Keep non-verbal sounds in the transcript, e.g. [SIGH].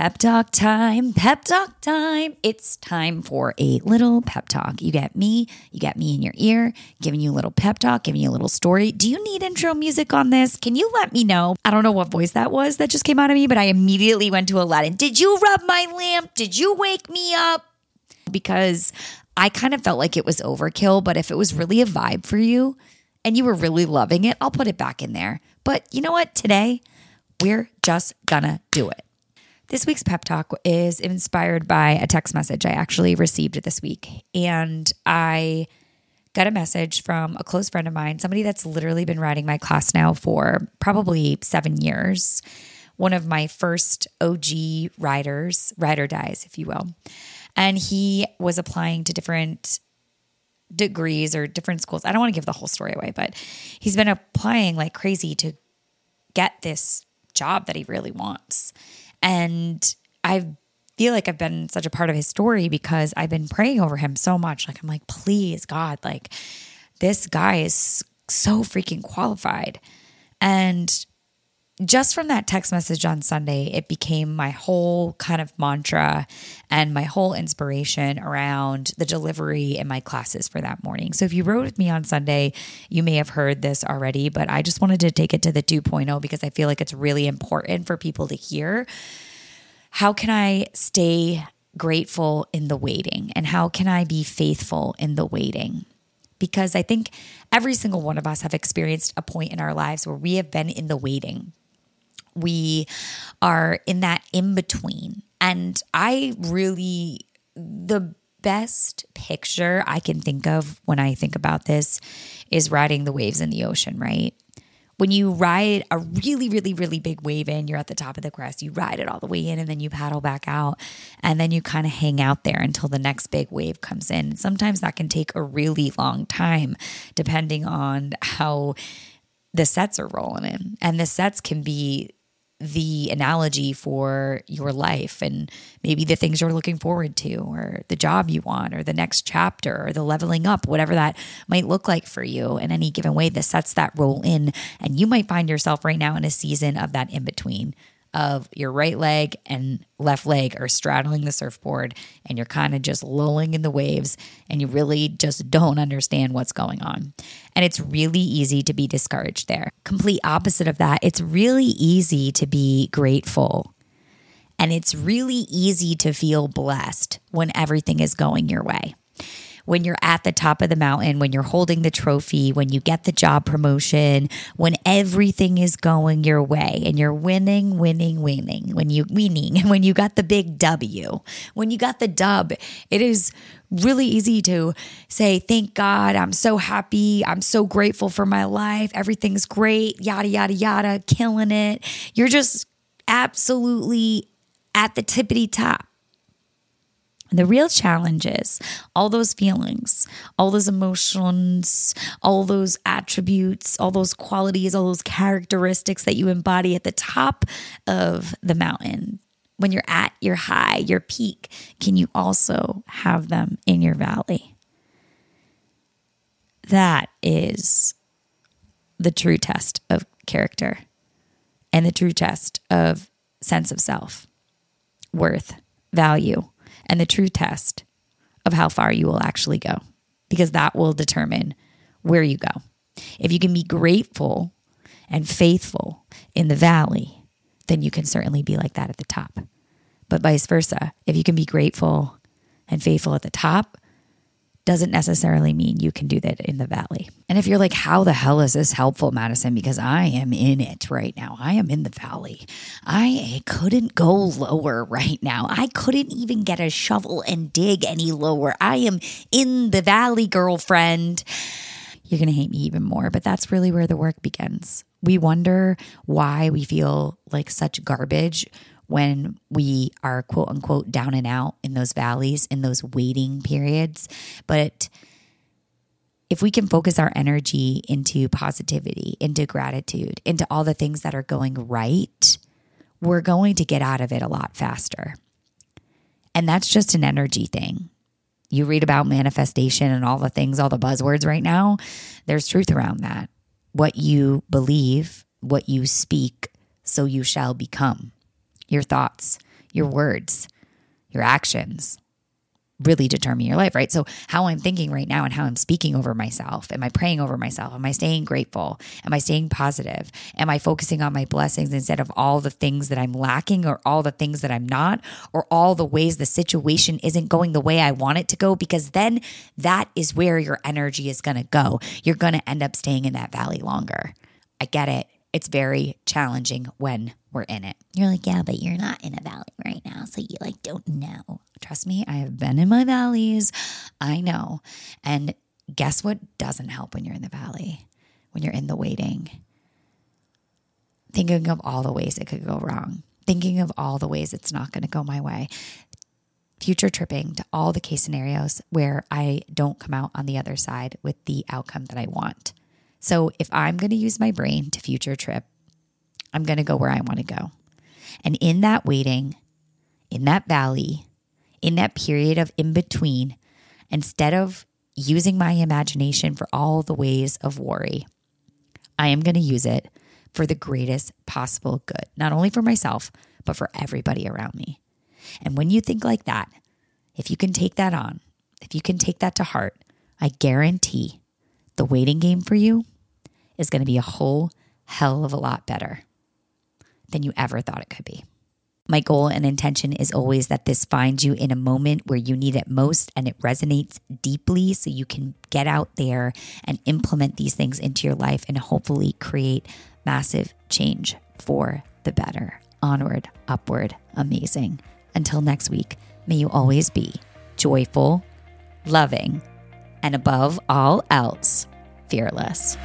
Pep talk time, pep talk time. It's time for a little pep talk. You get me, you get me in your ear, giving you a little pep talk, giving you a little story. Do you need intro music on this? Can you let me know? I don't know what voice that was that just came out of me, but I immediately went to Aladdin. Did you rub my lamp? Did you wake me up? Because I kind of felt like it was overkill, but if it was really a vibe for you and you were really loving it, I'll put it back in there. But you know what? Today, we're just gonna do it. This week's pep talk is inspired by a text message I actually received this week. And I got a message from a close friend of mine, somebody that's literally been riding my class now for probably seven years. One of my first OG riders, ride or dies, if you will. And he was applying to different degrees or different schools. I don't want to give the whole story away, but he's been applying like crazy to get this job that he really wants. And I feel like I've been such a part of his story because I've been praying over him so much. Like, I'm like, please, God, like, this guy is so freaking qualified. And just from that text message on Sunday, it became my whole kind of mantra and my whole inspiration around the delivery in my classes for that morning. So if you rode with me on Sunday, you may have heard this already, but I just wanted to take it to the 2.0 because I feel like it's really important for people to hear. How can I stay grateful in the waiting? And how can I be faithful in the waiting? Because I think every single one of us have experienced a point in our lives where we have been in the waiting we are in that in between. And I really, the best picture I can think of when I think about this is riding the waves in the ocean, right? When you ride a really, really, really big wave in, you're at the top of the crest, you ride it all the way in, and then you paddle back out, and then you kind of hang out there until the next big wave comes in. Sometimes that can take a really long time, depending on how the sets are rolling in. And the sets can be the analogy for your life and maybe the things you're looking forward to or the job you want or the next chapter or the leveling up whatever that might look like for you in any given way that sets that role in. And you might find yourself right now in a season of that in between of your right leg and left leg are straddling the surfboard and you're kind of just lulling in the waves and you really just don't understand what's going on. And it's really easy to be discouraged there. Complete opposite of that, it's really easy to be grateful. And it's really easy to feel blessed when everything is going your way when you're at the top of the mountain, when you're holding the trophy, when you get the job promotion, when everything is going your way and you're winning, winning, winning, when you winning, and [LAUGHS] when you got the big W, when you got the dub, it is really easy to say, Thank God, I'm so happy. I'm so grateful for my life. Everything's great, yada, yada, yada, killing it. You're just absolutely at the tippity top. The real challenge is all those feelings, all those emotions, all those attributes, all those qualities, all those characteristics that you embody at the top of the mountain. When you're at your high, your peak, can you also have them in your valley? That is the true test of character and the true test of sense of self, worth, value and the true test of how far you will actually go, because that will determine where you go. If you can be grateful and faithful in the valley, then you can certainly be like that at the top. But vice versa, if you can be grateful and faithful at the top, doesn't necessarily mean you can do that in the valley. And if you're like, how the hell is this helpful, Madison? Because I am in it right now. I am in the valley. I couldn't go lower right now. I couldn't even get a shovel and dig any lower. I am in the valley, girlfriend. You're going to hate me even more, but that's really where the work begins. We wonder why we feel like such garbage when we are quote unquote down and out in those valleys, in those waiting periods. But if we can focus our energy into positivity, into gratitude, into all the things that are going right, we're going to get out of it a lot faster. And that's just an energy thing. You read about manifestation and all the things, all the buzzwords right now, there's truth around that. What you believe, what you speak, so you shall become your thoughts, your words, your actions really determine your life, right? So, how I'm thinking right now and how I'm speaking over myself. Am I praying over myself? Am I staying grateful? Am I staying positive? Am I focusing on my blessings instead of all the things that I'm lacking or all the things that I'm not or all the ways the situation isn't going the way I want it to go? Because then that is where your energy is going to go. You're going to end up staying in that valley longer. I get it. It's very challenging when we're in it. You're like, yeah, but you're not in a valley right now. So you like don't know. Trust me, I have been in my valleys. I know. And guess what doesn't help when you're in the valley? When you're in the waiting. Thinking of all the ways it could go wrong. Thinking of all the ways it's not going to go my way. Future tripping to all the case scenarios where I don't come out on the other side with the outcome that I want. So if I'm going to use my brain to future trip, I'm going to go where I want to go. And in that waiting, in that valley, in that period of in between, instead of using my imagination for all the ways of worry, I am going to use it for the greatest possible good, not only for myself, but for everybody around me. And when you think like that, if you can take that on, if you can take that to heart, I guarantee the waiting game for you is going to be a whole hell of a lot better than you ever thought it could be. My goal and intention is always that this finds you in a moment where you need it most and it resonates deeply so you can get out there and implement these things into your life and hopefully create massive change for the better. Onward, upward, amazing. Until next week, may you always be joyful, loving, and above all else, fearless.